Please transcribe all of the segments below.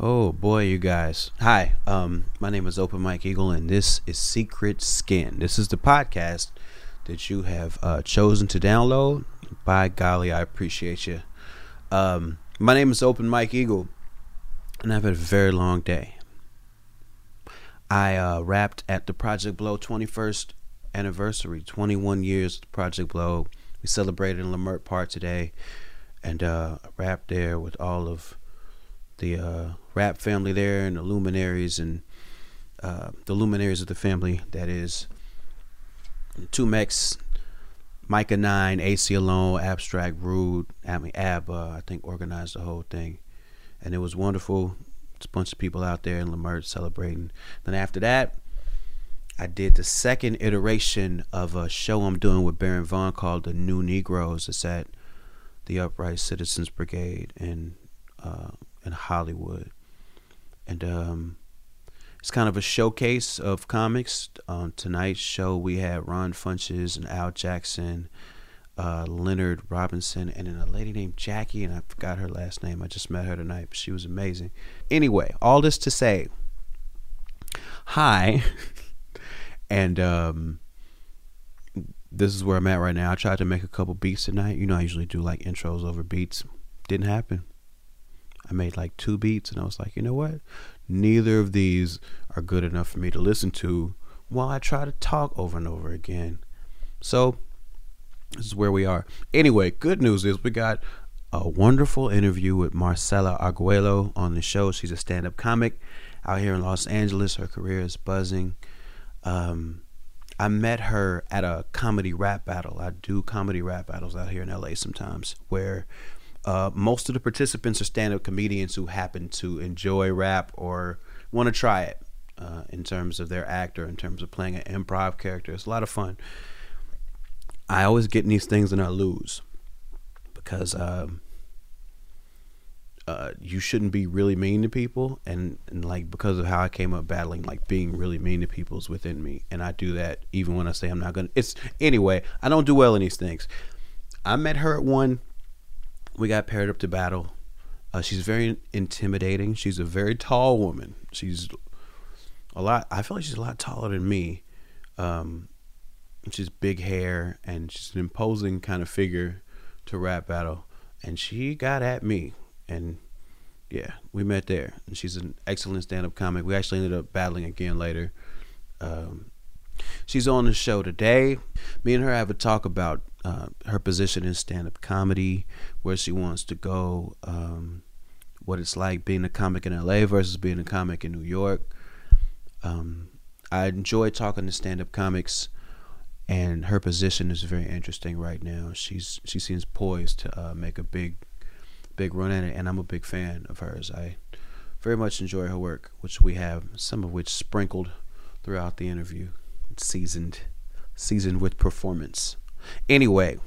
Oh boy, you guys. Hi, um, my name is Open Mike Eagle, and this is Secret Skin. This is the podcast that you have uh, chosen to download. By golly, I appreciate you. Um, my name is Open Mike Eagle, and I've had a very long day. I uh, rapped at the Project Blowed 21st anniversary, 21 years Project Blowed. We celebrated in Leimert Park today, and uh, rapped there with all of the uh, rap family there and the luminaries and uh, the luminaries of the family. That is Two Mex, Micah Nine, Aceyalone, Abstract, Rude. I mean, Ab, I think organized the whole thing, and it was wonderful. It's a bunch of people out there in Leimert celebrating. Then after that, I did the second iteration of a show I'm doing with Baron Vaughn called The New Negroes. It's at the Upright Citizens Brigade in uh, in Hollywood, and um, it's kind of a showcase of comics. On tonight's show, we had Ron Funches and Al Jackson, uh, Leonard Robinson, and then a lady named Jackie, and I forgot her last name. I just met her tonight, but she was amazing. Anyway, all this to say, hi, and um, this is where I'm at right now. I tried to make a couple beats tonight. You know, I usually do like intros over beats. Didn't happen. I made like two beats and I was like, you know what? Neither of these are good enough for me to listen to while I try to talk over and over again. So this is where we are. Anyway, good news is we got a wonderful interview with Marcella Arguello on the show. She's a stand up comic out here in Los Angeles. Her career is buzzing. Um, I met her at a comedy rap battle. I do comedy rap battles out here in LA sometimes where uh, most of the participants are stand-up comedians who happen to enjoy rap or want to try it uh, in terms of their actor, in terms of playing an improv character. It's a lot of fun. I always get in these things and I lose because um, uh, you shouldn't be really mean to people, and, and like because of how I came up battling, like being really mean to people is within me, and I do that even when I say I'm not gonna. It's anyway. I don't do well in these things. I met her at one we got paired up to battle. Uh, she's very intimidating. She's a very tall woman. She's a lot. I feel like she's a lot taller than me. Um, she's big hair and she's an imposing kind of figure to rap battle. And she got at me, and yeah, we met there. And she's an excellent stand-up comic. We actually ended up battling again later. Um, she's on the show today. Me and her have a talk about uh, her position in stand-up comedy, where she wants to go, um, what it's like being a comic in LA versus being a comic in New York. Um, I enjoy talking to stand-up comics, and her position is very interesting right now. She's she seems poised to uh, make a big, big run at it, and I'm a big fan of hers. I very much enjoy her work, which we have some of which sprinkled throughout the interview, seasoned, seasoned with performance. Anyway,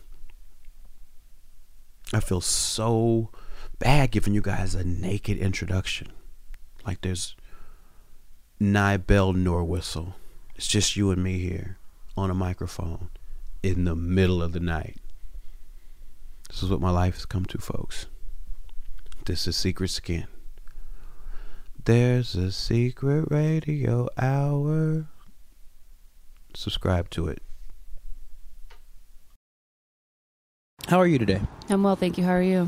I feel so bad giving you guys a naked introduction. Like there's neither bell nor whistle. It's just you and me here on a microphone in the middle of the night. This is what my life has come to, folks. This is Secret Skin. There's a secret radio hour. Subscribe to it. How are you today? I'm well, thank you. How are you?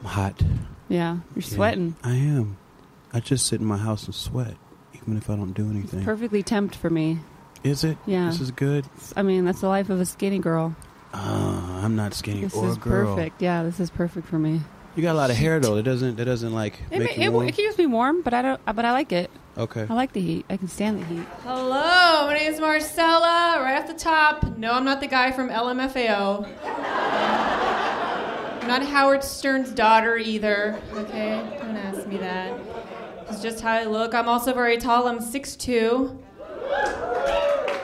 I'm hot. Yeah, you're sweating. I am. I just sit in my house and sweat, even if I don't do anything. Perfectly tempt for me. Is it? Yeah. This is good. I mean, that's the life of a skinny girl. Uh, I'm not skinny This or is a girl. perfect. Yeah, this is perfect for me. You got a lot of hair though. It doesn't. It doesn't like It, make ma- you it, warm. it keeps me warm, but I don't. But I like it. Okay. I like the heat. I can stand the heat. Hello, my name is Marcella. Right off the top, no, I'm not the guy from LMFAO. I'm not Howard Stern's daughter either. Okay, don't ask me that. It's just how I look. I'm also very tall. I'm 6'2".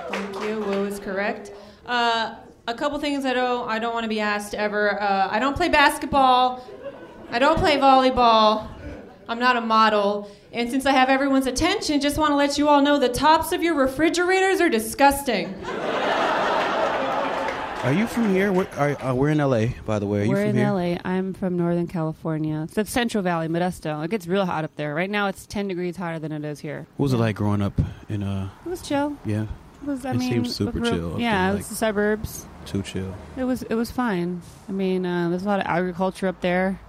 Thank you. Woo is correct. Uh, a couple things I don't I don't want to be asked ever. Uh, I don't play basketball. I don't play volleyball. I'm not a model. And since I have everyone's attention, just want to let you all know the tops of your refrigerators are disgusting. Are you from here? We're, are, uh, we're in LA, by the way. Are you We're from in here? LA. I'm from Northern California. It's the Central Valley, Modesto. It gets real hot up there. Right now, it's 10 degrees hotter than it is here. What was it like growing up in uh? It was chill. Yeah, It was. I It mean, seems super real- chill Yeah, there, it like- was the suburbs. too chill. It was. It was fine. I mean, uh, there's a lot of agriculture up there,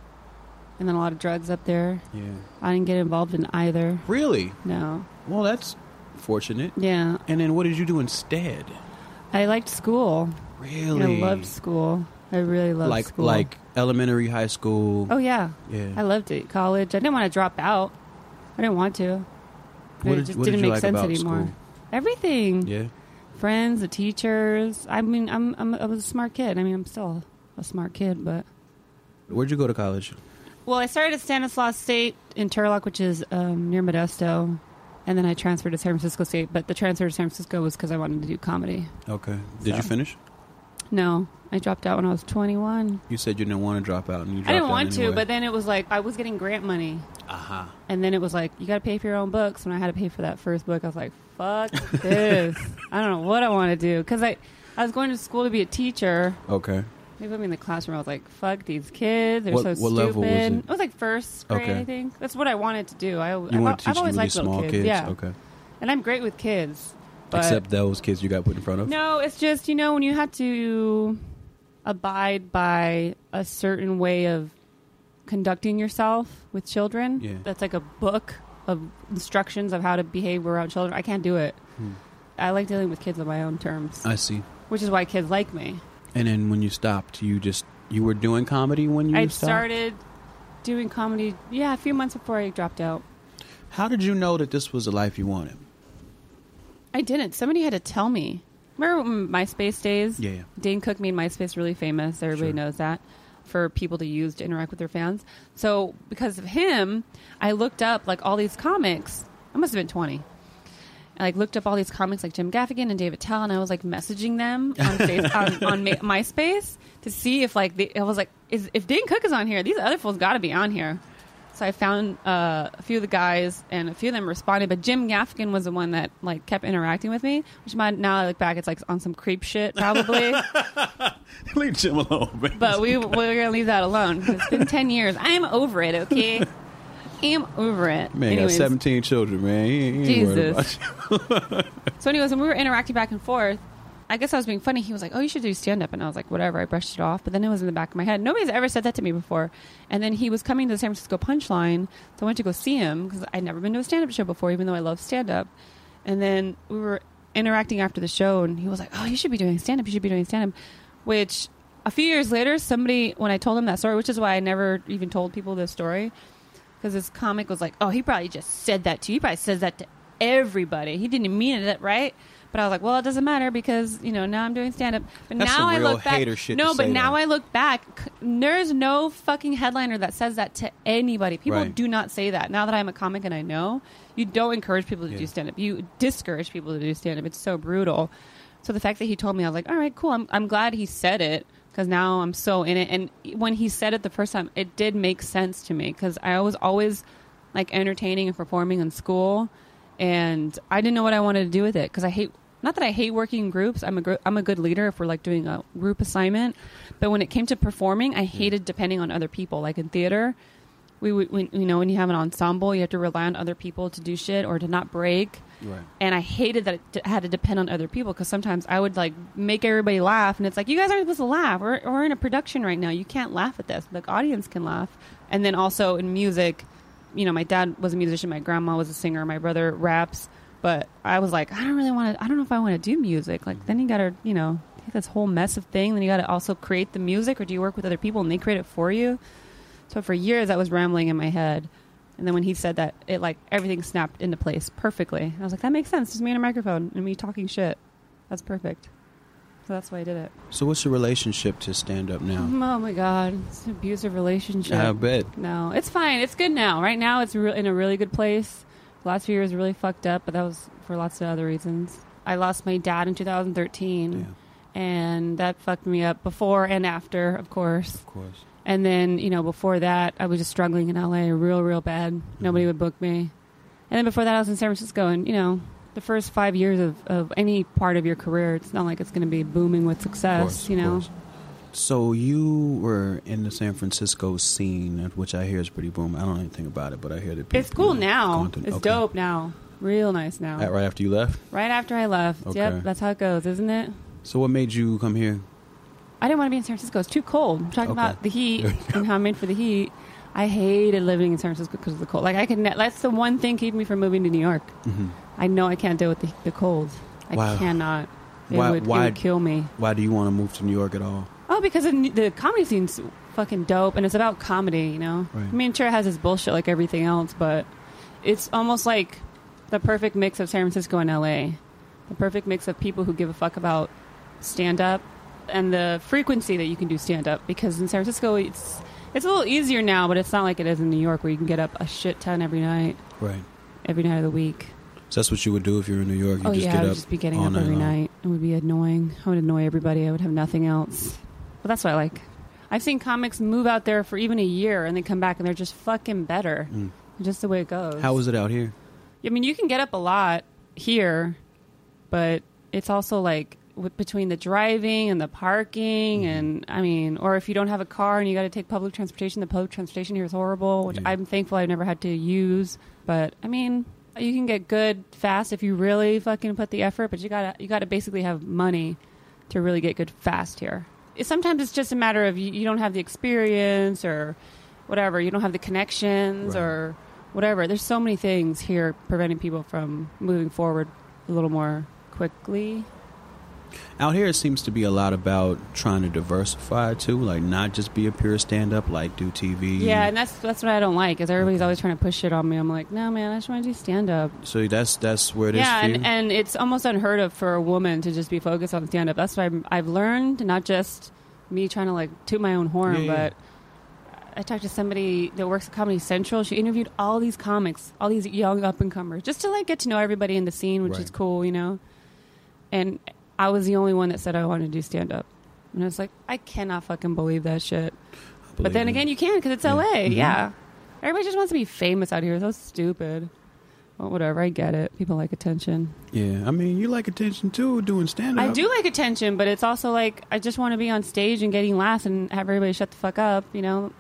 and then a lot of drugs up there. Yeah. I didn't get involved in either. Really? No. Well, that's fortunate. Yeah, And then what did you do instead? I liked school. Really? I loved school. I really loved like school. like elementary, high school. Oh yeah, yeah. I loved it. College. I didn't want to drop out. I didn't want to. what it just didn't did make like sense anymore. school? Everything. Yeah. Friends, the teachers. I mean, I'm, I'm I was a smart kid. I mean, I'm still a smart kid, but Where'd you go to college? well, I started at Stanislaus State in Turlock, which is um, near Modesto, and then I transferred to San Francisco State. But the transfer to San Francisco was because I wanted to do comedy. Okay. Did you finish? No, I dropped out when I was 21. You said you didn't want to drop out, and you dropped out. I didn't want anyway. to, but then it was like I was getting grant money. uh huh. And then it was like, you got to pay for your own books. When I had to pay for that first book, I was like, fuck this. I don't know what I want to do. Because I, I was going to school to be a teacher. Okay. They put me in the classroom. I was like, fuck these kids. They're What- so what stupid. level was it? it? was like first grade, Okay. I think. That's what I wanted to do. I, You I've, want to teach I've always really liked little small kids. kids? Yeah. Okay. And I'm great with kids. But Except those kids you got put in front of. no, it's just, you know, when you have to abide by a certain way of conducting yourself with children, Yeah. that's like a book of instructions of how to behave around children. I can't do it. Hmm. I like dealing with kids on my own terms, I see. which is why kids like me. And then when you stopped, you just you were doing comedy when you I started doing comedy, yeah, a few months before I dropped out. How did you know that this was the life you wanted? I didn't. Somebody had to tell me. Remember MySpace days? Yeah. yeah. Dane Cook made MySpace really famous. Everybody Sure. knows that for people to use to interact with their fans. So because of him, I looked up like all these comics. I must have been twenty. I like looked up all these comics like Jim Gaffigan and Dave Attell, and I was like messaging them on face, on, on Ma- MySpace to see if like they, I was like, is, if Dane Cook is on here, these other fools got to be on here. So I found uh, a few of the guys, and a few of them responded. But Jim Gaffigan was the one that like kept interacting with me, which might now I look back, it's like on some creep shit probably. Leave Jim alone, man. but we we're gonna leave that alone. It's been ten years. I am over it. Okay, I'm over it. man Anyways, got 17 children, man. He ain't, he ain't Jesus. So, anyways, when we were interacting back and forth, I guess I was being funny. He was like, "Oh, you should do stand up," and I was like, "Whatever." I brushed it off, but then it was in the back of my head. Nobody's ever said that to me before. And then he was coming to the San Francisco Punchline, so I went to go see him because I'd never been to a stand up show before, even though I love stand up. And then we were interacting after the show, and he was like, "Oh, you should be doing stand up. You should be doing stand up," which. A few years later, somebody, when I told him that story, which is why I never even told people this story, because this comic was like, "Oh, he probably just said that to you. He probably says that to everybody. He didn't mean it, right?" But I was like, "Well, it doesn't matter because you know now I'm doing stand up." But That's now I look back. no, but now though. I look back. c- There's no fucking headliner that says that to anybody. People Right. do not say that. Now that I'm a comic and I know, you don't encourage people to do stand up. You discourage people to do stand up. It's so brutal. So the fact that he told me, I was like, "All right, cool. I'm I'm glad he said it." Because now I'm so in it, and when he said it the first time, it did make sense to me. Because I was always like entertaining and performing in school, and I didn't know what I wanted to do with it because I hate. Not that I hate working in groups. I'm a gr- I'm a good leader if we're like doing a group assignment, but when it came to performing, I mm. hated depending on other people. Like in theater, we would you know when you have an ensemble, you have to rely on other people to do shit or to not break. Right. And I hated that it d- had to depend on other people because sometimes I would like make everybody laugh, and it's like you guys aren't supposed to laugh. We're we're in a production right now. You can't laugh at this. The audience can laugh. And then also in music, you know, my dad was a musician, my grandma was a singer, my brother raps. But I was like, I don't really want to. I don't know if I want to do music. Like then you got to, you know, take this whole mess of thing. Then you got to also create the music, or do you work with other people and they create it for you? So for years, I was rambling in my head. And then when he said that, it like everything snapped into place perfectly. I was like, that makes sense. Just me and a microphone and me talking shit. That's perfect. So that's why I did it. So what's your relationship to stand up now? Oh my god, it's an abusive relationship. I bet. No, it's fine. It's good now. Right now, it's re- in a really good place. Last few years really fucked up, but that was for lots of other reasons. I lost my dad in 2013, Yeah, and that fucked me up before and after, of course. of course. And then, you know, before that, I was just struggling in LA real, real bad. Mm-hmm. Nobody would book me. And then before that, I was in San Francisco, and, you know, the first five years of, of any part of your career, it's not like it's going to be booming with success, course, you of know? So you were in the San Francisco scene, which I hear is pretty boom. I don't know anything about it, but I hear that It's people- cool now. It's okay. dope now. Real nice now. At- right after you left. Right after I left. Okay. Yep, that's how it goes, isn't it? So what made you come here? I didn't want to be in San Francisco. It's too cold. I'm talking Okay. about the heat and how I'm made for the heat. I hated living in San Francisco because of the cold. Like I could. Ne- that's the one thing keeping me from moving to New York. hmm I know I can't deal with the, the cold. I Wow. cannot. It, Why- would, why- it would kill me. Why do you want to move to New York at all? Oh, because the, comedy scene's fucking dope, and it's about comedy. You know. Right. I mean, sure, it has its bullshit like everything else, but it's almost like the perfect mix of San Francisco and LA. The perfect mix of people who give a fuck about stand up and the frequency that you can do stand up. Because in San Francisco, it's it's a little easier now, but it's not like it is in New York where you can get up a shit ton every night, Right. every night of the week. So that's what you would do if you were in New York. You oh just yeah, get I would up just be getting up every night. It would be annoying. I would annoy everybody. I would have nothing else. But that's what I like. I've seen comics move out there for even a year and then come back and they're just fucking better. Mm. Just the way it goes. How is it out here? I mean, you can get up a lot here, but it's also like between the driving and the parking, Mm-hmm. and I mean, or if you don't have a car and you got to take public transportation, the public transportation here is horrible, which Yeah. I'm thankful I've never had to use. But I mean, you can get good fast if you really fucking put the effort, but you gotta you gotta basically have money to really get good fast here. Sometimes it's just a matter of you, you don't have the experience or whatever, you don't have the connections Right. or whatever. There's so many things here preventing people from moving forward a little more quickly. Out here, it seems to be a lot about trying to diversify too, like not just be a pure stand-up, like do TV. Yeah, and that's that's what I don't like. Is everybody's always trying to push shit on me. I'm like, no, man, I just want to do stand up. So that's that's where it is Yeah, for you. and, and it's almost unheard of for a woman to just be focused on stand up. That's what I'm, I've learned, not just me trying to like toot my own horn, Yeah, yeah. but I talked to somebody that works at Comedy Central. She interviewed all these comics, all these young up and comers, just to like get to know everybody in the scene, which is cool, you know. And I was the only one that said I wanted to do stand up, and I was like, I cannot fucking believe that shit. I But then it. again, you can because it's Yeah. LA. Mhm. Yeah, everybody just wants to be famous out here. So stupid. Well, whatever. I get it. People like attention. yeah, I mean, you like attention too, doing stand-up. I do like attention, but it's also like I just want to be on stage and getting laughs and have everybody shut the fuck up. You know,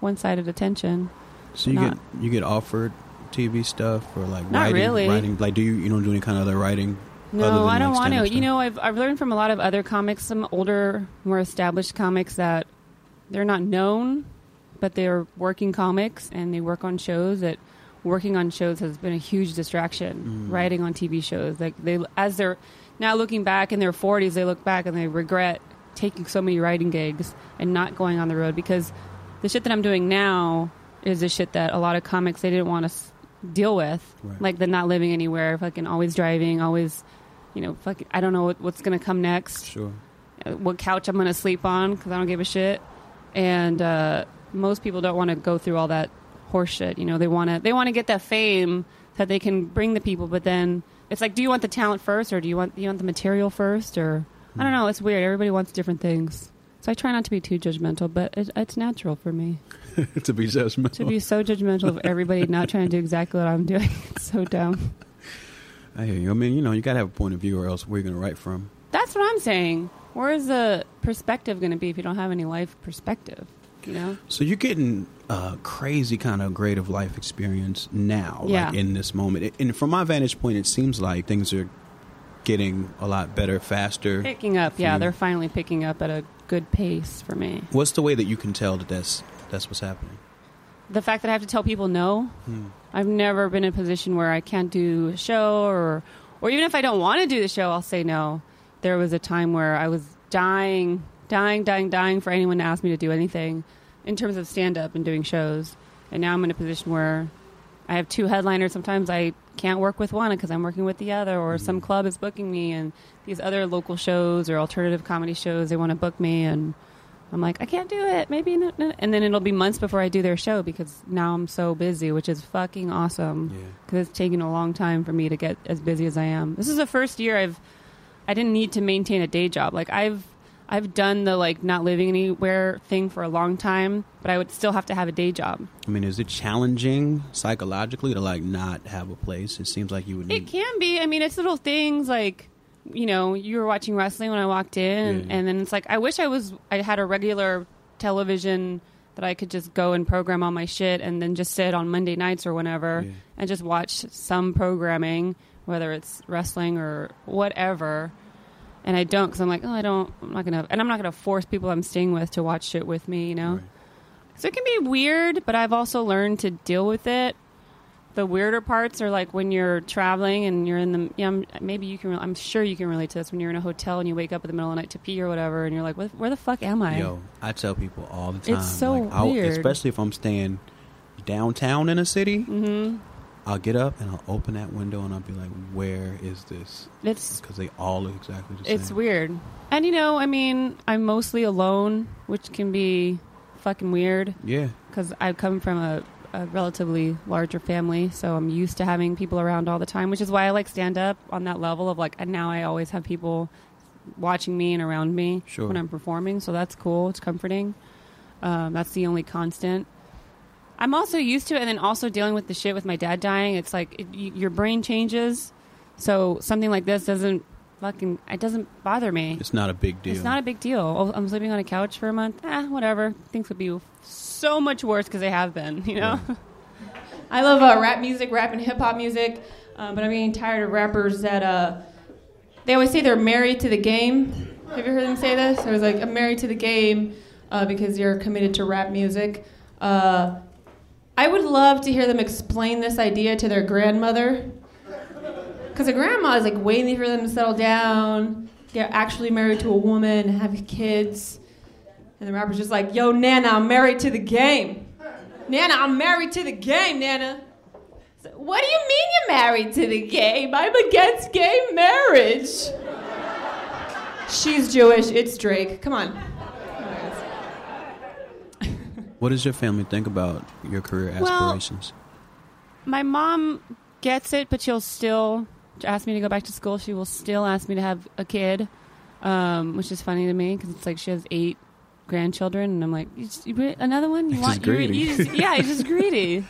one-sided attention. So you not- get you get offered TV stuff or like Not writing, really. writing. Like, do you you don't do any kind of other writing? No, I don't want to. You know, I've I've learned from a lot of other comics, some older, more established comics that they're not known, but they're working comics and they work on shows that working on shows has been a huge distraction. Mm. Writing on TV shows, like they as they're now looking back in their 40s, they look back and they regret taking so many writing gigs and not going on the road because the shit that I'm doing now is the shit that a lot of comics they didn't want to deal with, Right. like the not living anywhere, fucking always driving, always, you know, fucking I don't know what, what's gonna come next Sure. uh, what couch I'm going to sleep on because I don't give a shit. And uh, most people don't want to go through all that horse shit. You know, they want to they want to get that fame that they can bring the people, but then it's like, do you want the talent first, or do you want do you want the material first, or I don't know. It's weird. Everybody wants different things. So I try not to be too judgmental, but it, it's natural for me to be judgmental. to be so judgmental of everybody not trying to do exactly what I'm doing. It's so dumb. I hear you. I mean, you know, you gotta have a point of view, or else where are you gonna write from. That's what I'm saying. Where is the perspective going to be if you don't have any life perspective? You know. So you're getting a crazy kind of grade of life experience now, Yeah. like in this moment. And from my vantage point, it seems like things are getting a lot better, faster. Picking up, yeah, you. they're finally picking up at a good pace for me. What's the way that you can tell that that's that's what's happening? The fact that I have to tell people no, Hmm. I've never been in a position where I can't do a show or or even if I don't want to do the show, I'll say no. There was a time where I was dying, dying, dying, dying for anyone to ask me to do anything in terms of stand up and doing shows. And now I'm in a position where I have two headliners. Sometimes I can't work with one because I'm working with the other, or some club is booking me, and these other local shows or alternative comedy shows they want to book me, and I'm like, I can't do it. Maybe, no, no. and then it'll be months before I do their show because now I'm so busy, which is fucking awesome Yeah. because it's taken a long time for me to get as busy as I am. This is the first year I've I didn't need to maintain a day job. Like I've I've done the like not living anywhere thing for a long time, but I would still have to have a day job. I mean, is it challenging psychologically to like not have a place? It seems like you would It can be. I mean, it's little things like, you know, you were watching wrestling when I walked in, Yeah. and then it's like, I wish I was, I had a regular television that I could just go and program all my shit and then just sit on Monday nights or whenever Yeah. and just watch some programming, whether it's wrestling or whatever. And I don't because I'm like, oh, I don't, I'm not gonna, and I'm not gonna force people I'm staying with to watch shit with me, you know. Right. So it can be weird, but I've also learned to deal with it. The weirder parts are like when you're traveling and you're in the yeah. I'm, maybe you can. I'm sure you can relate to this when you're in a hotel and you wake up in the middle of the night to pee or whatever, and you're like, "What- "Where the fuck am I?" Yo, I tell people all the time. It's so like, weird. especially if I'm staying downtown in a city. hmm I'll get up and I'll open that window and I'll be like, "Where is this?" It's Because they all look exactly the same. it's weird, and you know, I mean, I'm mostly alone, which can be fucking weird Yeah, because I come from a, a relatively larger family, so I'm used to having people around all the time, which is why I like stand up on that level of like, and now I always have people watching me and around me Sure. when I'm performing, so that's cool. It's comforting. Um, that's the only constant. I'm also used to it, and then also dealing with the shit with my dad dying. It's like it, y your brain changes, so something like this doesn't fucking it doesn't bother me. it's not a big deal. It's not a big deal. Oh, I'm sleeping on a couch for a month. Ah, whatever. Things would be so much worse because they have been. You know. I love uh, rap music, rap and hip hop music, uh, but I'm getting tired of rappers that uh, they always say they're married to the game. Have you heard them say this? I was like, I'm married to the game uh, because you're committed to rap music. Uh, I would love to hear them explain this idea to their grandmother. Because a grandma is like waiting for them to settle down, get actually married to a woman, have kids. And the rapper's just like, yo, Nana, I'm married to the game. Nana, I'm married to the game, Nana. So, what do you mean you're married to the game? I'm against gay marriage. She's Jewish. It's Drake. Come on. What does your family think about your career Well- aspirations? My mom gets it, but she'll still ask me to go back to school. She will still ask me to have a kid, um, which is funny to me because it's like she has eight grandchildren, and I'm like, you just, you another one? You want? you greedy. you just- yeah, you're just greedy.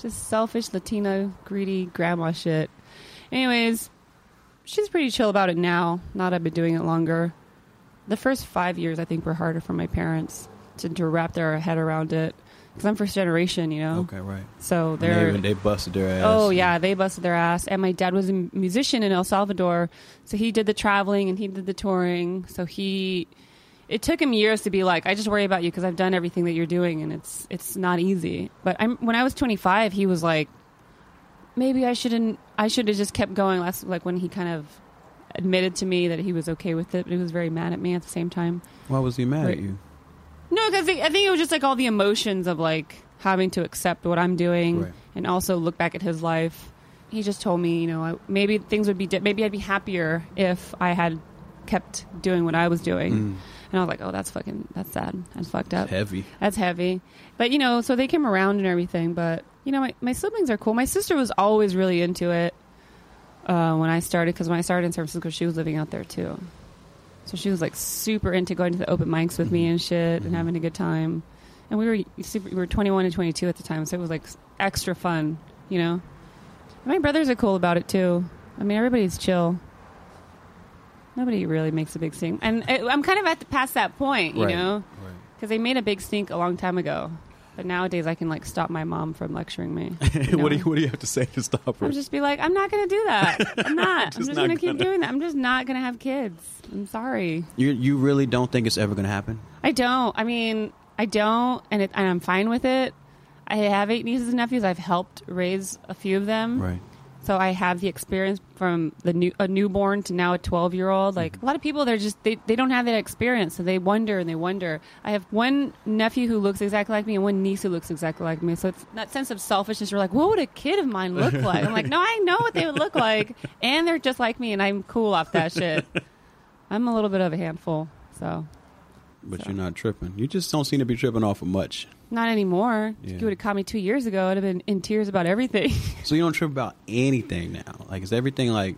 Just selfish Latina greedy grandma shit. Anyways, she's pretty chill about it now. Not that I've been doing it longer. The first five years, I think, were harder for my parents to, to wrap their head around it because I'm first generation, you know. Okay, right. So they're They, they busted their ass. Oh yeah, they busted their ass. And my dad was a musician in El Salvador, so he did the traveling and he did the touring. So he, it took him years to be like, I just worry about you because I've done everything that you're doing, and it's it's not easy. But I'm when I was 25, he was like, maybe I shouldn't. I should have just kept going. Last like when he kind of admitted to me that he was okay with it, but he was very mad at me at the same time. Why was he mad at you? No, because I think it was just like all the emotions of like having to accept what I'm doing Right. and also look back at his life. He just told me, you know, I, maybe things would be di- maybe I'd be happier if I had kept doing what I was doing. Mm, And I was like, oh, that's fucking that's sad. That's fucked up. heavy. That's heavy. But you know, so they came around and everything. But you know, my, my siblings are cool. My sister was always really into it uh, when I started because when I started in San Francisco, she was living out there too. So she was like super into going to the open mics with me and shit and Mhm. having a good time. And we were super, we were 21 and 22 at the time, so it was like extra fun, you know. And my brothers are cool about it too. I mean, everybody's chill. Nobody really makes a big stink, and I, I'm kind of at the, past that point, you Right. know Right. because they made a big stink a long time ago. But nowadays, I can like stop my mom from lecturing me. you know? what do you What do you have to say to stop her? I'm just be like, I'm not going to do that. I'm not. I'm Just just not going to keep gonna. doing that. I'm just not going to have kids. I'm sorry. You you really don't think it's ever going to happen? I don't. I mean, I don't, and, it, and I'm fine with it. I have eight nieces and nephews. I've helped raise a few of them, Right. So I have the experience from the new a newborn to now a 12 year old. Like mm-hmm. a lot of people, they're just they, they don't have that experience, so they wonder and they wonder. I have one nephew who looks exactly like me and one niece who looks exactly like me. So it's that sense of selfishness. You're like, what would a kid of mine look like? I'm like, no, I know what they would look like, and they're just like me, and I'm cool off that shit. I'm a little bit of a handful, so But So. you're not tripping. You just don't seem to be tripping off of much. Not anymore. Yeah. If you would have caught me two years ago, I'd have been in tears about everything. So you don't trip about anything now. Like is everything like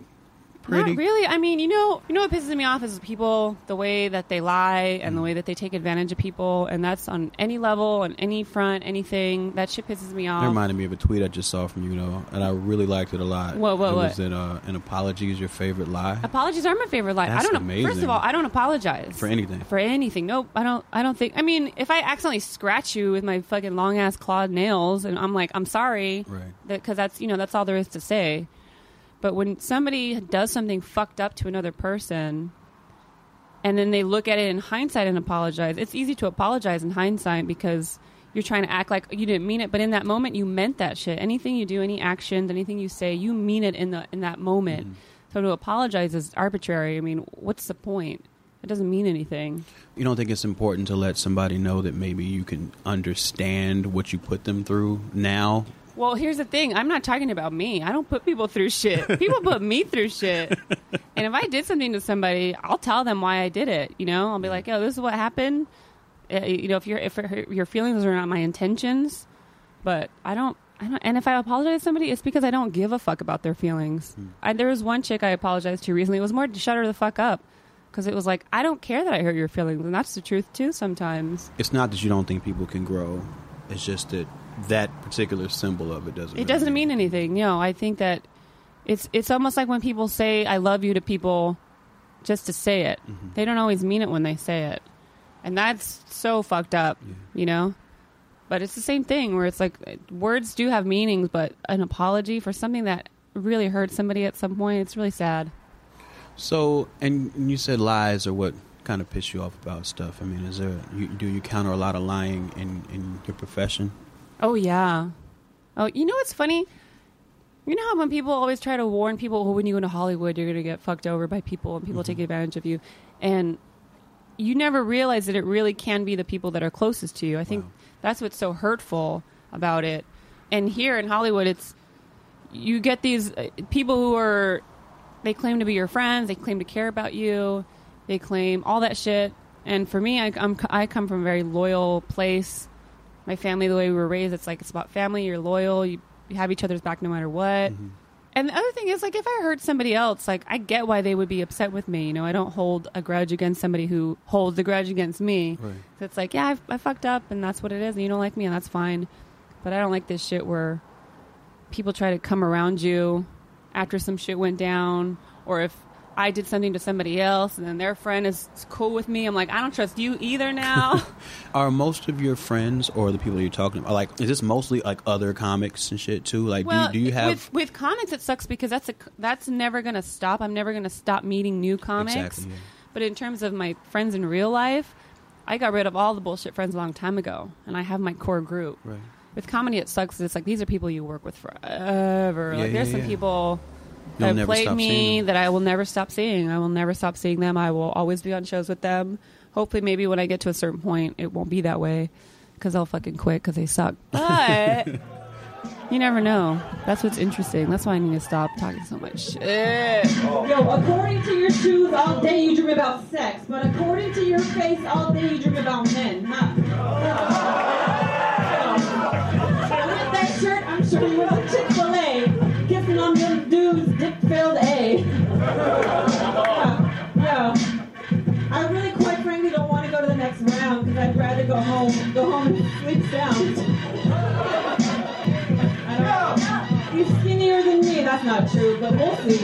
pretty. Not really. I mean, you know, you know what pisses me off is people the way that they lie and Mm. the way that they take advantage of people, and that's on any level, on any front, anything. That shit pisses me off. It reminded me of a tweet I just saw from you, know, and I really liked it a lot. What, what, it what? Was that uh, an apology is your favorite lie Apologies are my favorite lie. I don't. amazing. First of all, I don't apologize for anything? for anything. Nope, I don't. I don't think. I mean, if I accidentally scratch you with my fucking long ass clawed nails, and I'm like, I'm sorry, Right. because that's you know that's all there is to say. But when somebody does something fucked up to another person, and then they look at it in hindsight and apologize, it's easy to apologize in hindsight because you're trying to act like you didn't mean it. But in that moment, you meant that shit. Anything you do, any actions, anything you say, you mean it in the in that moment. Mm-hmm. So to apologize is arbitrary. I mean, what's the point? It doesn't mean anything. You don't think it's important to let somebody know that maybe you can understand what you put them through now? Well, here's the thing. I'm not talking about me. I don't put people through shit. People put me through shit. And if I did something to somebody, I'll tell them why I did it. You know, I'll be like, "Oh, this is what happened." Uh, you know, if your if your feelings are not my intentions, but I don't. I don't, and if I apologize to somebody, it's because I don't give a fuck about their feelings. I, there was one chick I apologized to recently. It was more to shut her the fuck up because it was like I don't care that I hurt your feelings, and that's the truth too. Sometimes It's not that you don't think people can grow. It's just that that particular symbol of it doesn't. It doesn't mean anything. You know, I think that it's it's almost like when people say "I love you" to people just to say it. Mm-hmm. They don't always mean it when they say it, and that's so fucked up. You know. But it's the same thing where it's like words do have meanings, but an apology for something that really hurt somebody at some point, it's really sad. So, and you said lies are what kind of piss you off about stuff. I mean, is there you, do you counter a lot of lying in in your profession? Oh yeah. Oh, you know what's funny? You know how when people always try to warn people, oh, when you go to Hollywood, you're gonna get fucked over by people and people take advantage of you, and you never realize that it really can be the people that are closest to you. I think Wow. that's what's so hurtful about it. And here in Hollywood, it's you get these uh, people who are they claim to be your friends, they claim to care about you, they claim all that shit. And for me, I, I'm I come from a very loyal place. My family, the way we were raised, it's like it's about family. You're loyal. You, you have each other's back no matter what. Mm-hmm. And the other thing is, like, if I hurt somebody else, like, I get why they would be upset with me. You know, I don't hold a grudge against somebody who holds a grudge against me. Right. So it's like, yeah, I, I fucked up, and that's what it is. And you don't like me, and that's fine. But I don't like this shit where people try to come around you after some shit went down, or if I did something to somebody else, and then their friend is cool with me. I'm like, I don't trust you either now. Are most of your friends or the people you're talking about like? Is this mostly like other comics and shit too? Like, well, do, you, do you have with, with comics? It sucks because that's a that's never gonna stop. I'm never gonna stop meeting new comics. Exactly, yeah. But in terms of my friends in real life, I got rid of all the bullshit friends a long time ago, and I have my core group. right? With comedy, it sucks. It's like these are people you work with forever. Yeah, like there's yeah, some people You'll that have played me that I will never stop seeing. I will never stop seeing them. I will always be on shows with them. Hopefully, maybe when I get to a certain point, it won't be that way because they'll fucking quit because they suck. But you never know. That's what's interesting. That's why I need to stop talking so much shit. Yo, according to your shoes, all day you dream about sex, but according to your face, all day you dream about men, huh? So, with that shirt, I'm sure you went to On them dudes, dick-filled A. Yeah, Yo, I really, quite frankly, don't want to go to the next round because I'd rather go home, go home and sleep sound. He's skinnier than me. That's not true, but we'll see.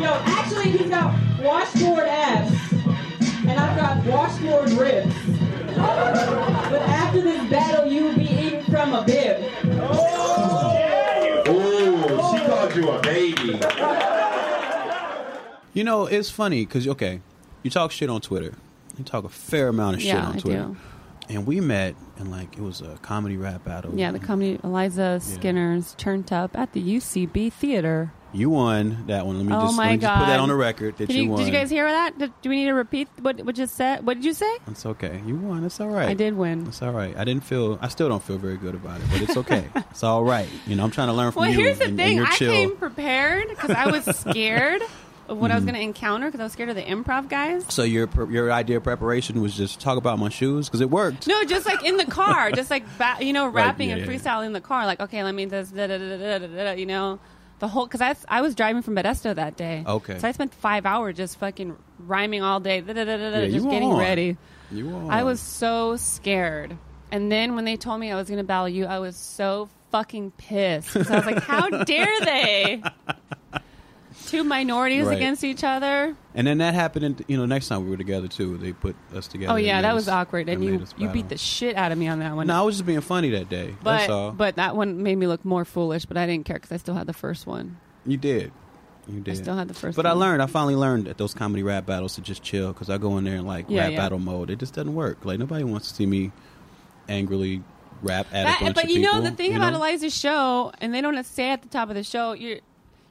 Yo, actually, he's got washboard abs, and I've got washboard ribs. But after this battle, you will be eating from a bib. Oh! Ooh, she called you a baby. You know, it's funny because okay, you talk shit on Twitter. You talk a fair amount of shit Yeah, on I Twitter. do. And we met and like it was a comedy rap battle. Yeah, the comedy Eliza Skinner's turned up at the UCB theater. You won that one. Let me Oh just, let me just put that on the record that Did you, you, won. did you guys hear that? Did, do we need to repeat what what just said? What did you say? It's okay. You won. It's all right. I did win. It's all right. I didn't feel. I still don't feel very good about it, but it's okay. it's all right. You know, I'm trying to learn from Well, you. Well, here's the and, thing. And I came prepared because I was scared of what I Mm-hmm. was going to encounter because I was scared of the improv guys. So your your idea of preparation was just talk about my shoes because it worked. No, just like in the car, just like ba- you know, rapping yeah, and yeah, yeah. in the car. Like, okay, let me da, da, da, da, da, da, da, you know. The whole because I I was driving from Modesto that day. Okay. So I spent five hours just fucking rhyming all day, da, da, da, Yeah, just getting on. ready. You are. I was so scared. And then when they told me I was going to battle you, I was so fucking pissed. 'Cause I was like, how dare they? Two minorities Right. against each other. And then that happened. In, you know, next time we were together too, they put us together. Oh yeah, that was us- awkward. And you you beat the shit out of me on that one. No, I was just being funny that day. but That's all. but that one made me look more foolish. But I didn't care because I still had the first one. you did. You did. I still had the first. But one. I learned. I finally learned at those comedy rap battles to just chill because I go in there in like Yeah, rap yeah. battle mode. It just doesn't work. Like nobody wants to see me angrily rap at a That- but you people. know the thing you about? Eliza's show, and they don't say at the top of the show, you're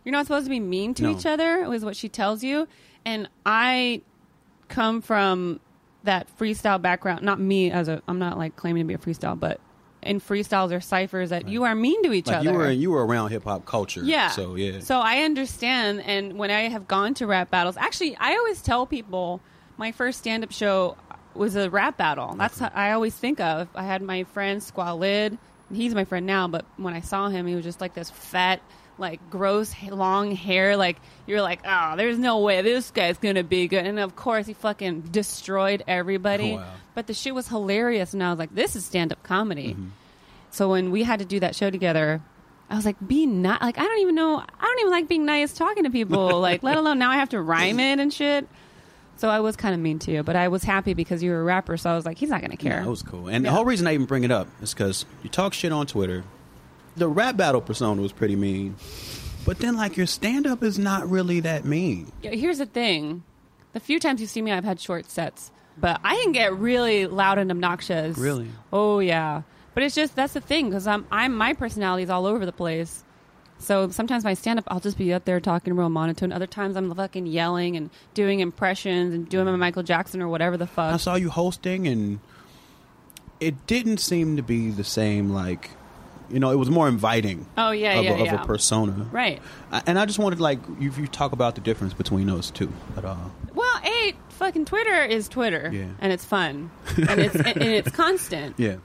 you're not supposed to be mean to No. each other. Was what she tells you, and I come from that freestyle background. Not me as a, I'm not like claiming to be a freestyle, but in freestyles or ciphers that you are mean to each Like other. you were you were around hip hop culture. Yeah. So yeah. So I understand. And when I have gone to rap battles, actually, I always tell people my first stand up show was a rap battle. That's how I always think of. I had my friend Squalid. He's my friend now, but when I saw him, he was just like this fat, like gross, long hair. Like you're like, oh, there's no way this guy's gonna be good. And of course, he fucking destroyed everybody. Oh, wow. But the shit was hilarious, and I was like, this is stand up comedy. Mm-hmm. So when we had to do that show together, I was like, be not like I don't even know I don't even like being nice talking to people, like let alone now I have to rhyme it and shit. So I was kind of mean to you, but I was happy because you were a rapper. So I was like, he's not gonna care. Yeah, that was cool. And Yeah. the whole reason I even bring it up is because you talk shit on Twitter. The rap battle persona was pretty mean, but then like your stand up is not really that mean. Yeah, Here's the thing: the few times you see me, I've had short sets, but I can get really loud and obnoxious. Really? Oh yeah. But it's just that's the thing because I'm I'm my personality is all over the place. So sometimes my stand up, I'll just be up there talking real monotone. Other times I'm fucking yelling and doing impressions and doing my Michael Jackson or whatever the fuck. I saw you hosting, and it didn't seem to be the same. Like, you know, it was more inviting. Oh yeah, of, yeah, a, of yeah. a persona, right. And I just wanted like if you talk about the difference between those two at all. Well, a fucking Twitter is Twitter, Yeah. and it's fun, and it's and it's constant. Yeah,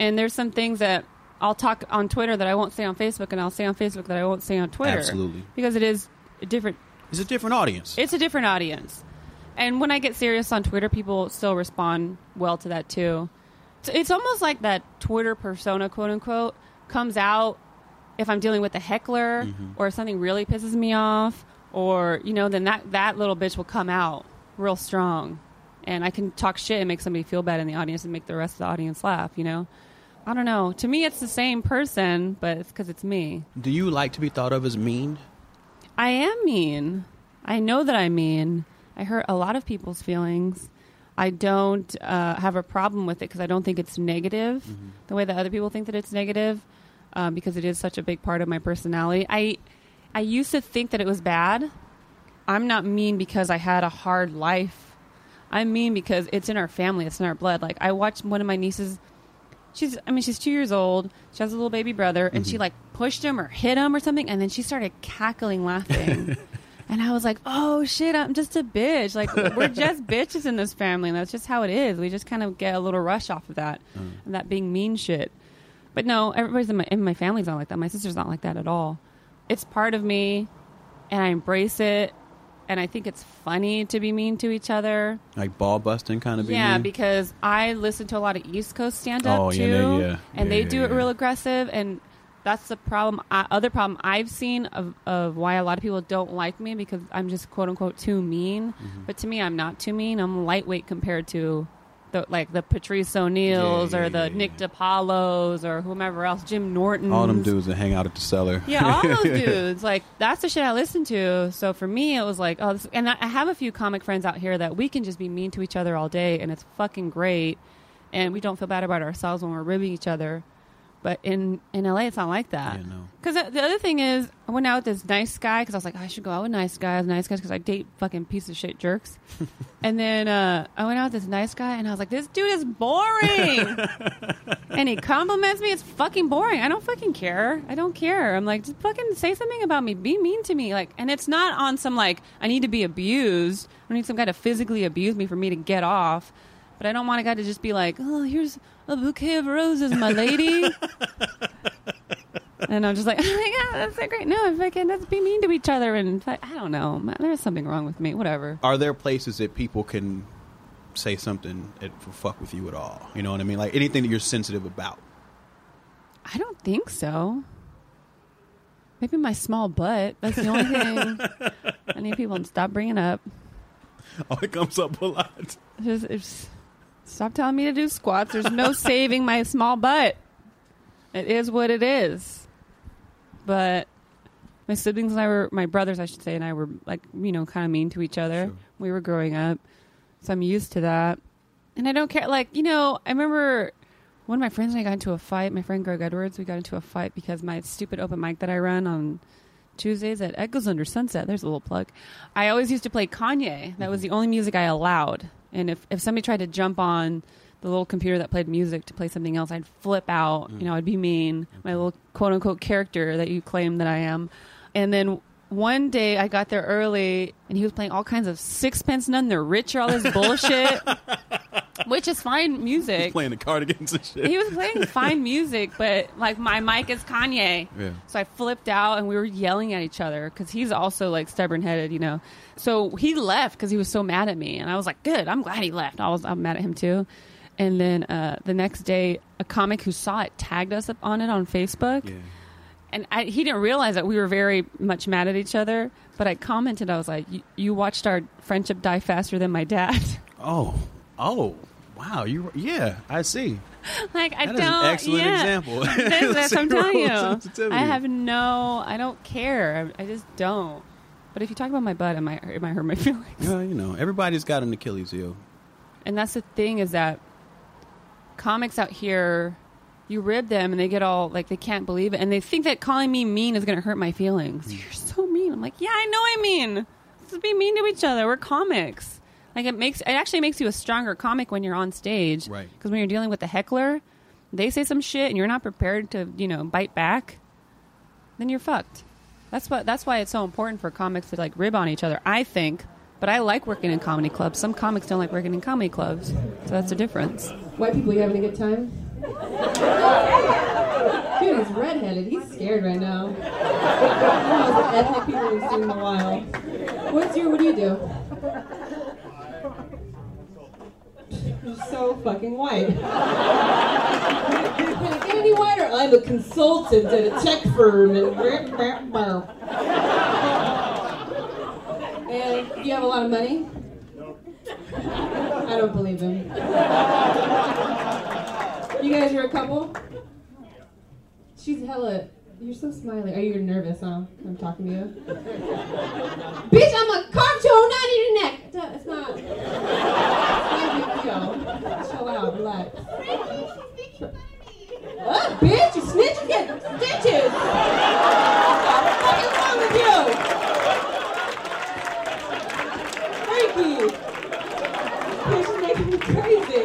And there's some things that I'll talk on Twitter that I won't say on Facebook, and I'll say on Facebook that I won't say on Twitter. Absolutely. because it is a different. it's a different audience. It's a different audience, and when I get serious on Twitter, people still respond well to that too. It's almost like that Twitter persona, quote unquote, comes out if I'm dealing with a heckler Mm-hmm. or if something really pisses me off, or you know, then that that little bitch will come out real strong, and I can talk shit and make somebody feel bad in the audience and make the rest of the audience laugh. You know, I don't know. To me, it's the same person, but it's because it's me. Do you like to be thought of as mean? I am mean. I know that I'm mean. I hurt a lot of people's feelings. I don't uh, have a problem with it because I don't think it's negative the way that other people think that it's negative um, because it is such a big part of my personality. I I used to think that it was bad. I'm not mean because I had a hard life. I'm mean because it's in our family. It's in our blood. Like I watched one of my nieces. She's I mean she's two years old. She has a little baby brother, and she like pushed him or hit him or something, and then she started cackling laughing. And I was like, "Oh shit, I'm just a bitch. Like we're just bitches in this family, and that's just how it is. We just kind of get a little rush off of that, uh-huh. and that being mean shit. But no, everybody's in my in my family's not like that. My sister's not like that at all. It's part of me, and I embrace it. And I think it's funny to be mean to each other. Like ball busting kind of. Yeah, mean? because I listen to a lot of East Coast stand up Oh, too, yeah, they- yeah. and Yeah, they yeah, do it yeah. real aggressive, and that's the problem. I, other problem I've seen of of why a lot of people don't like me because I'm just quote unquote too mean. Mm-hmm. But to me, I'm not too mean. I'm lightweight compared to the like the Patrice O'Neills Yeah, yeah, or the yeah, Nick. DiPaolos or whomever else, Jim Norton. all them dudes that hang out at the cellar. Yeah, all those dudes. Like that's the shit I listen to. So for me, it was like, oh, this, and I have a few comic friends out here that we can just be mean to each other all day, and it's fucking great, and we don't feel bad about ourselves when we're ribbing each other. But in in LA, it's not like that. Yeah, no. Because the other thing is, I went out with this nice guy because I was like, I should go out with nice guys, nice guys, because I date fucking piece of shit jerks. and then uh, I went out with this nice guy, and I was like, this dude is boring. and he compliments me. It's fucking boring. I don't fucking care. I don't care. I'm like, just fucking say something about me. Be mean to me. Like, and it's not on some like I need to be abused. I need some guy to physically abuse me for me to get off. But I don't want a guy to just be like, oh, here's a bouquet of roses, my lady. and I'm just like, oh my god, that's so great. No, fucking let's be mean to each other, and I don't know, man, there's something wrong with me. Whatever. Are there places that people can say something that will fuck with you at all? You know what I mean? Like anything that you're sensitive about. I don't think so. Maybe my small butt. That's the only thing I need people to stop bringing up. Oh, it comes up a lot. Just, it's, stop telling me to do squats. There's no saving my small butt. It is what it is. But my siblings and I were, my brothers, I should say, and I were like, you know, kind of mean to each other. Sure. We were growing up. So I'm used to that. And I don't care. Like, you know, I remember one of my friends and I got into a fight. My friend Greg Edwards, we got into a fight because my stupid open mic that I run on Tuesdays at Echoes Under Sunset. There's a little plug. I always used to play Kanye. That was mm-hmm. the only music I allowed. And if, if somebody tried to jump on the little computer that played music to play something else, I'd flip out. You mm. know, I'd be mean. My little quote unquote character that you claim that I am. And then one day I got there early and he was playing all kinds of Sixpence None the Richer, all this bullshit, which is fine music. Playing the cardigans and shit. He was playing fine music, but like my mic is Kanye. Yeah. So I flipped out and we were yelling at each other because he's also like stubborn headed, you know. So he left because he was so mad at me, and I was like, "Good, I'm glad he left." I was I'm mad at him too. And then uh, the next day, a comic who saw it tagged us up on it on Facebook, yeah. And I, he didn't realize that we were very much mad at each other. But I commented, I was like, "You- "You watched our friendship die faster than my dad." Oh. Oh. Wow. You. Yeah. I see. like I That is don't. an excellent yeah. example. That's, that's what I'm telling you. I have no. I don't care. I, I just don't. But if you talk about my butt, it might it might hurt my feelings. Yeah, you know, everybody's got an Achilles heel. And that's the thing is that comics out here, you rib them and they get all like they can't believe it, and they think that calling me mean is going to hurt my feelings. Mm. You're so mean. I'm like, yeah, I know I mean. Let's be mean to each other. We're comics. Like it makes it actually makes you a stronger comic when you're on stage, Right. Because when you're dealing with the heckler, they say some shit and you're not prepared to you know bite back, then you're fucked. That's what. That's why it's so important for comics to like rib on each other. I think. But I like working in comedy clubs. Some comics don't like working in comedy clubs. So that's the difference. White people, you having a good time? Dude, he's redheaded. He's scared right now. One of the most ethnic people we've seen in a while. What's your, what do you do? You're so fucking white. Can it get any whiter? I'm a consultant at a tech firm. And, and you have a lot of money? I don't believe him. You guys are a couple? She's hella. You're so smiley. Oh, are you nervous, huh? I'm talking to you. Bitch, I'm a cartoon, not in your neck. It's not. It's not a big deal. Chill out, relax. What, bitch? You snitch, you get stitches. What is wrong with you? Freaky. Bitch is making me crazy.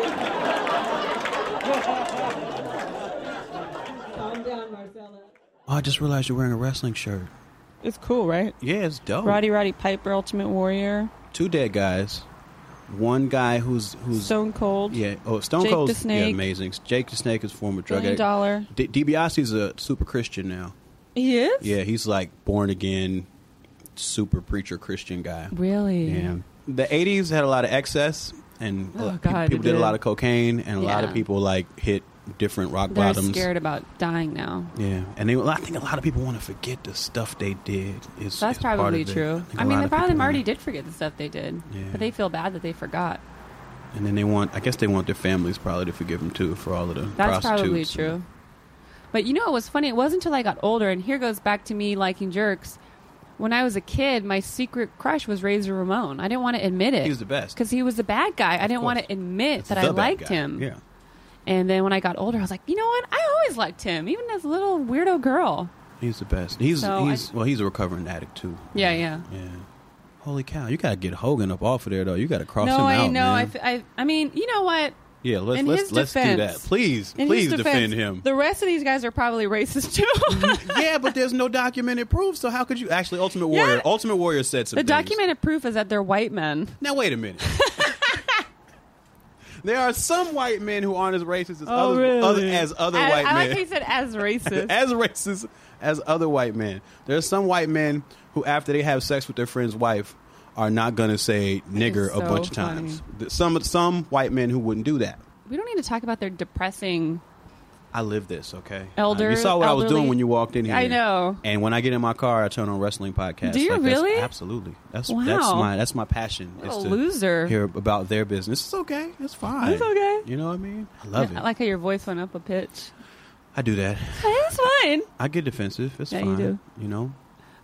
Calm down, Marcella. Oh, I just realized you're wearing a wrestling shirt. It's cool, right? Yeah, it's dope. Roddy Roddy Piper, Ultimate Warrior, Two dead guys. One guy who's who's Stone Cold, yeah. Oh, Stone Jake Cold's the Snake. yeah, amazing. Jake the Snake is former drug Billion addict. Dollar. D- DiBiase's a super Christian now. He is? Yeah, he's like born again, super preacher Christian guy. Really? Yeah. The '80s had a lot of excess, and Oh, God, people did a did. lot of cocaine, and a lot of Yeah. people like hit different rock They're bottoms. scared about dying now. Yeah, and they, I think a lot of people want to forget the stuff they did. Is That's is probably true. I, I mean, they probably already did forget the stuff they did, Yeah. but they feel bad that they forgot. And then they want, I guess they want their families probably to forgive them too for all of the That's probably true. But you know what was funny? It wasn't until I got older, and here goes back to me liking jerks. When I was a kid, my secret crush was Razor Ramon. I didn't want to admit it. He was the best. because he was the bad guy. I didn't want to admit that the I liked guy. him. Yeah, And then when I got older, I was like, you know what? I always liked him, even as a little weirdo girl. he's the best. He's So he's I- well, he's a recovering addict too. Yeah, yeah. yeah. Holy cow! You gotta get Hogan up off of there though. You gotta cross no, him I out, know. I, man. f- I, I mean, you know what? yeah, let's in let's his let's do defense- that. Please, In please his defend him. The rest of these guys are probably racist too. yeah, but there's no documented proof. So how could you actually Ultimate Warrior? Yeah. Ultimate Warrior said some the things. documented proof is that they're white men. Now wait a minute. there are some white men who aren't as racist as Oh, other, really? other as other I, white I like men. how you said as racist. as racist as other white men. There's some white men who, after they have sex with their friend's wife, are not gonna say nigger is a bunch so of times. Th- Some some white men who wouldn't do that. we don't need to talk about their depressing. I live this, okay. Uh, Elder- you saw what I was doing when you walked in here. I know. And when I get in my car, I turn on wrestling podcasts. Do you Like, that's- really? Absolutely. That's Wow. that's my that's my passion. What is a to loser. Hear about their business. It's okay. It's fine. It's okay. You know what I mean? I love I it. like how your voice went up a pitch. I do that. It's fine. I get defensive. It's Yeah, fine. you do. You know,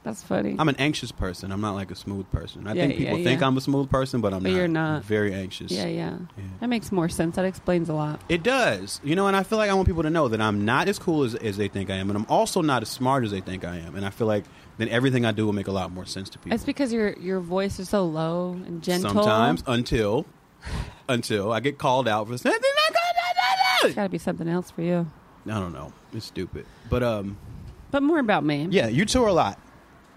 That's funny. I'm an anxious person. I'm not like a smooth person. I Yeah, think yeah, people think yeah. I'm a smooth person, but I'm But not. you're not. I'm very anxious. yeah, yeah, Yeah. That makes more sense. That explains a lot. It does. You know, and I feel like I want people to know that I'm not as cool as, as they think I am, and I'm also not as smart as they think I am. And I feel like then everything I do will make a lot more sense to people. It's because your your voice is so low and gentle. Sometimes until until I get called out for something. it's got to be something else for you. I don't know. It's stupid. But um, But more about me. yeah, you tour a lot,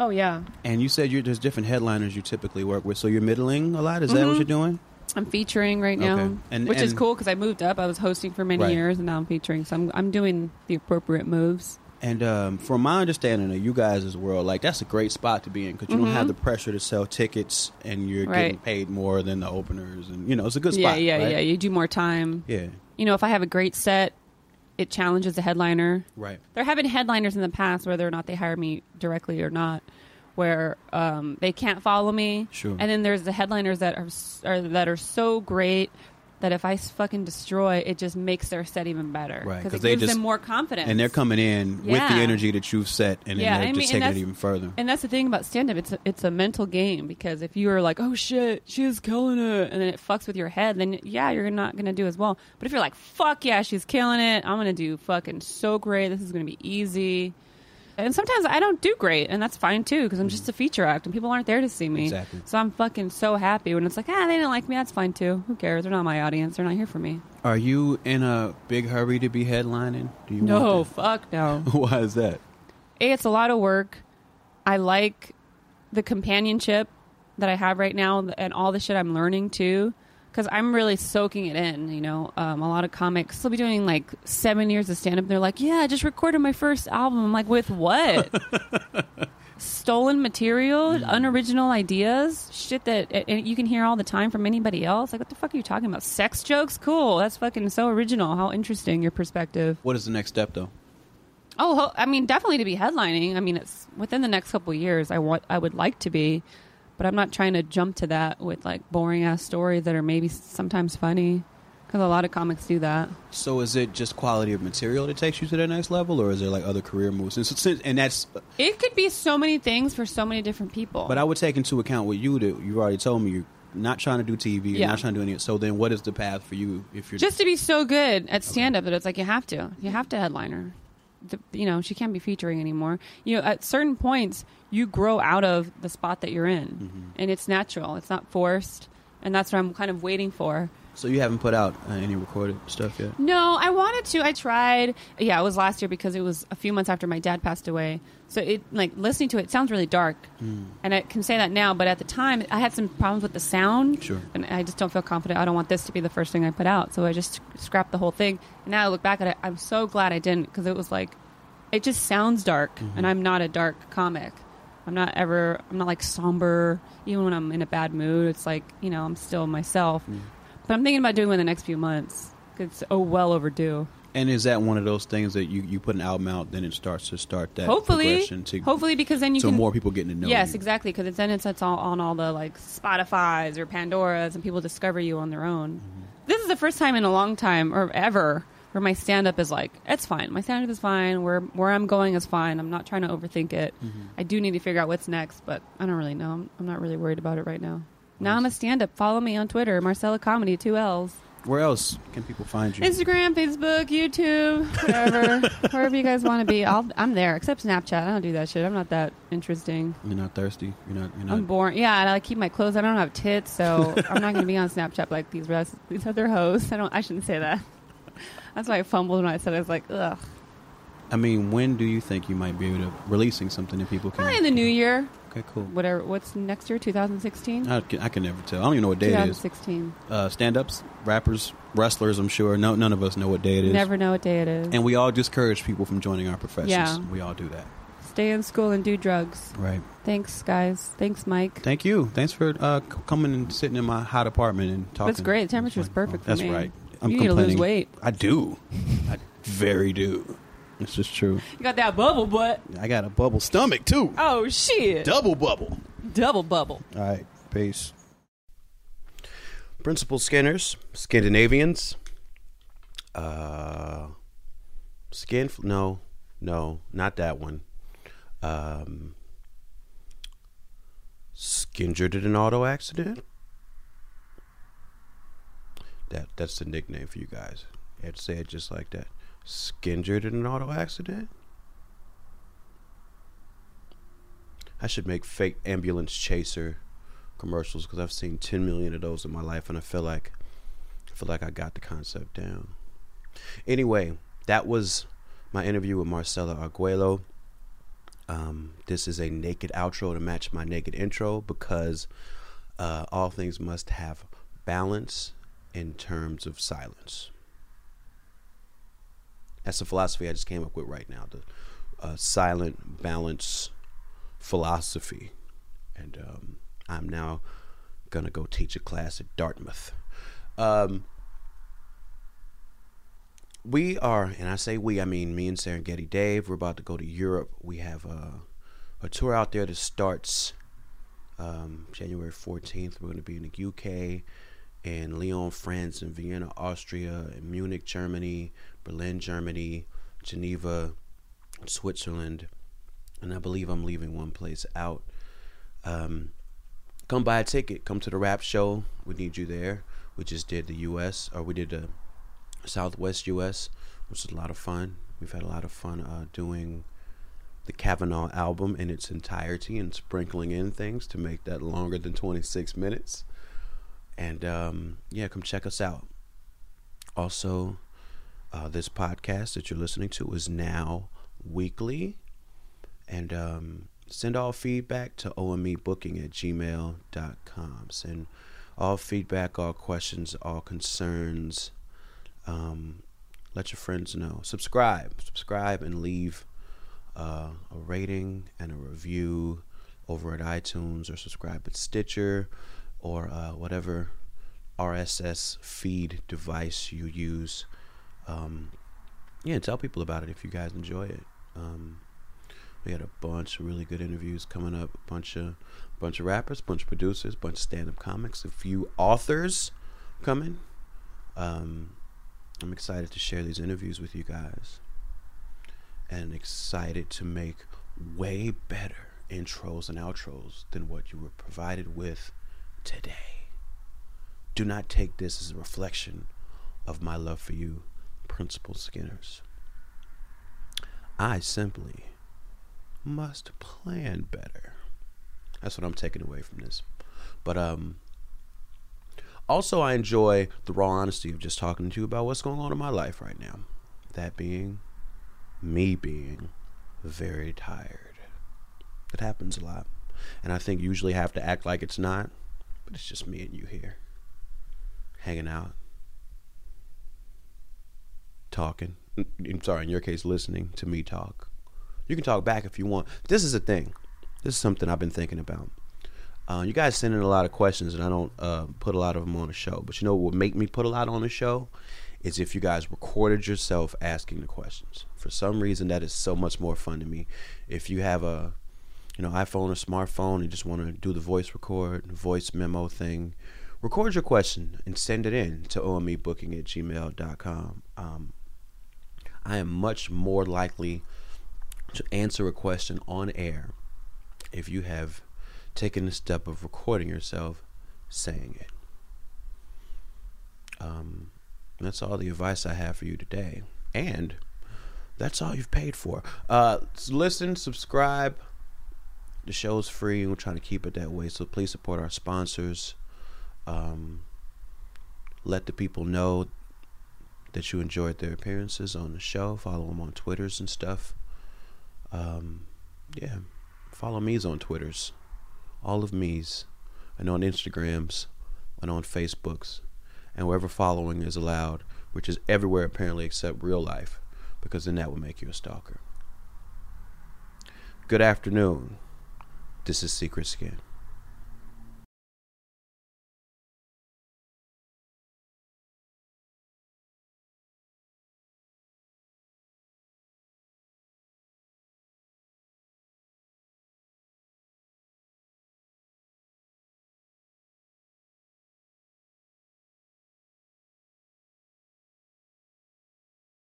Oh yeah. and you said you're, there's different headliners you typically work with. So you're middling a lot. Is that what Mhm. you're doing? I'm featuring right now, Okay. And- which is cool because I moved up. I was hosting for many Right. years, and now I'm featuring. So I'm I'm doing the appropriate moves. And um, from my understanding of you guys' world, like that's a great spot to be in because you don't Mhm. have the pressure to sell tickets, and you're getting paid more than the openers, and you know it's a good yeah, spot. yeah, right? yeah. You do more time. yeah. You know, if I have a great set, it challenges the headliner. Right. There have been headliners in the past, whether or not they hire me directly or not, where um, they can't follow me. Sure. And then there's the headliners that are, are that are so great that if I fucking destroy, it just makes their set even better. Right, Because they gives just- them more confidence. And they're coming in with the energy that you've set, and then Yeah, they're I just mean, taking it even further. And that's the thing about stand up. It's a, it's a mental game because if you are like, oh shit, she's killing it, and then it fucks with your head, then yeah, you're not going to do as well. But if you're like, fuck yeah, she's killing it, I'm going to do fucking so great, this is going to be easy. And sometimes I don't do great, and that's fine too because I'm just a feature act and people aren't there to see me. Exactly. So I'm fucking so happy when it's like, ah, they didn't like me, that's fine too. Who cares? They're not my audience, they're not here for me. Are you in a big hurry to be headlining? Do you No, want fuck no. that? Why is that? A, it's a lot of work. I like the companionship that I have right now and all the shit I'm learning too. Because I'm really soaking it in, you know. Um, a lot of comics will be doing like seven years of stand up. They're like, yeah, I just recorded my first album. I'm like, with what? Stolen material, unoriginal ideas, shit that and you can hear all the time from anybody else. Like, what the fuck are you talking about? Sex jokes? Cool. That's fucking so original. How interesting your perspective. What is the next step, though? Oh, I mean, definitely to be headlining. I mean, it's within the next couple of years. I want, I would like to be, but I'm not trying to jump to that with like boring ass stories that are maybe sometimes funny, because a lot of comics do that. So is it just quality of material that takes you to the next level, or is there like other career moves? And, and that's, uh, It could be so many things for so many different people. but I would take into account what you do. You've already told me you're not trying to do TV. You're Yeah. not trying to do any. So then, what is the path for you if you're just to be so good at stand up that it's like you have to, you have to headliner. The, you know, she can't be featuring anymore. You know, at certain points, you grow out of the spot that you're in, Mm-hmm. and it's natural. It's not forced, and that's what I'm kind of waiting for. So you haven't put out uh, any recorded stuff yet. No, I wanted to. I tried. Yeah, it was last year because it was a few months after my dad passed away. So it like listening to it, it sounds really dark, Hmm. and I can say that now. But at the time, I had some problems with the sound, Sure. and I just don't feel confident. I don't want this to be the first thing I put out, so I just scrapped the whole thing. And now I look back at it, I'm so glad I didn't because it was like, it just sounds dark, Mm-hmm. and I'm not a dark comic. I'm not ever. I'm not like somber. Even when I'm in a bad mood, it's like you know I'm still myself. Hmm. But I'm thinking about doing it in the next few months. It's oh well overdue. And is that one of those things that you, you put an album out, then it starts to start that hopefully, progression to hopefully because then you so can more people getting to know yes you. exactly because then it's, it's all on all the like Spotify's or Pandora's and people discover you on their own. Mm-hmm. This is the first time in a long time or ever where my stand up is like it's fine. My stand up is fine. Where where I'm going is fine. I'm not trying to overthink it. Mm-hmm. I do need to figure out what's next, but I don't really know. I'm, I'm not really worried about it right now. Now I'm a stand up. Follow me on Twitter, Marcella Comedy, two L's. Where else can people find you? Instagram, Facebook, YouTube, whatever, wherever you guys want to be. I'll, I'm there. Except Snapchat, I don't do that shit. I'm not that interesting. You're not thirsty. You're not. You're not. I'm boring. Yeah, and I keep my clothes. I don't have tits, so I'm not going to be on Snapchat like these rest, these other hosts. I don't. I shouldn't say that. That's why I fumbled when I said it. I was like, ugh. I mean, when do you think you might be able to releasing something that people can? Probably in the new year. Okay, cool. Whatever. What's next year? 2016. I can, I can never tell. I don't even know what day it is. 2016. Uh, stand-ups, rappers, wrestlers. I'm sure. No, none of us know what day it is. Never know what day it is. And we all discourage people from joining our professions. Yeah. We all do that. Stay in school and do drugs. Right. Thanks, guys. Thanks, Mike. Thank you. Thanks for uh, coming and sitting in my hot apartment and talking. That's great. The temperature's perfect for That's right. I'm you need to lose complaining. weight. I do. I very do. This is true. You got that bubble butt. I got a bubble stomach too. Oh shit! Double bubble. Double bubble. All right. Peace. Principal Skinners, Scandinavians. Uh, skin. No, no, not that one. Um, injured in an auto accident. That that's the nickname for you guys. It just like that. Skinjured in an auto accident. I should make fake ambulance chaser commercials because I've seen 10 million of those in my life, and I feel like I feel like I got the concept down. Anyway, that was my interview with Marcella Arguello. Um, this is a naked outro to match my naked intro because uh, all things must have balance in terms of silence. That's the philosophy I just came up with right now. The uh, silent balance philosophy, and um, I'm now gonna go teach a class at Dartmouth. Um, we are, and I say we, I mean me and Serengeti Dave. We're about to go to Europe. We have a, a tour out there that starts um, January 14th. We're going to be in the UK, in Lyon, France, in Vienna, Austria, in Munich, Germany, Berlin, Germany, Geneva, Switzerland, and I believe I'm leaving one place out. Um, come buy a ticket. Come to the rap show. We need you there. We just did the U.S. or we did the Southwest U.S., which is a lot of fun. We've had a lot of fun uh, doing the Kavanaugh album in its entirety and sprinkling in things to make that longer than 26 minutes. And um, yeah, come check us out. Also, uh, this podcast that you're listening to is now weekly. And um, send all feedback to omebooking at gmail.com. Send all feedback, all questions, all concerns. Um, let your friends know. Subscribe. Subscribe and leave uh, a rating and a review over at iTunes or subscribe at Stitcher or uh, whatever RSS feed device you use. Um, yeah, tell people about it if you guys enjoy it. Um, we had a bunch of really good interviews coming up. A bunch of bunch of rappers, bunch of producers, bunch of stand-up comics, a few authors coming. Um, I'm excited to share these interviews with you guys, and excited to make way better intros and outros than what you were provided with today. Do not take this as a reflection of my love for you, Principal Skinners. I simply must plan better. That's what I'm taking away from this. But um also I enjoy the raw honesty of just talking to you about what's going on in my life right now. That being me being very tired. It happens a lot. And I think usually have to act like it's not, but it's just me and you here. Hanging out. Talking. I'm sorry, in your case listening to me talk. You can talk back if you want. This is a thing. This is something I've been thinking about. Uh, you guys send in a lot of questions, and I don't uh, put a lot of them on the show. But you know what would make me put a lot on the show is if you guys recorded yourself asking the questions. For some reason, that is so much more fun to me. If you have a, you know, iPhone or smartphone, and just want to do the voice record, voice memo thing, record your question and send it in to omebooking at gmail.com. Um, I am much more likely to answer a question on air if you have taken the step of recording yourself saying it. Um, that's all the advice I have for you today. And that's all you've paid for. Uh, listen, subscribe. The show's free, and we're trying to keep it that way. So please support our sponsors. Um, let the people know that you enjoyed their appearances on the show. Follow them on Twitters and stuff. Um, yeah, follow me's on Twitters, all of me's, and on Instagrams, and on Facebooks, and wherever following is allowed, which is everywhere apparently except real life, because then that would make you a stalker. Good afternoon. This is Secret Skin.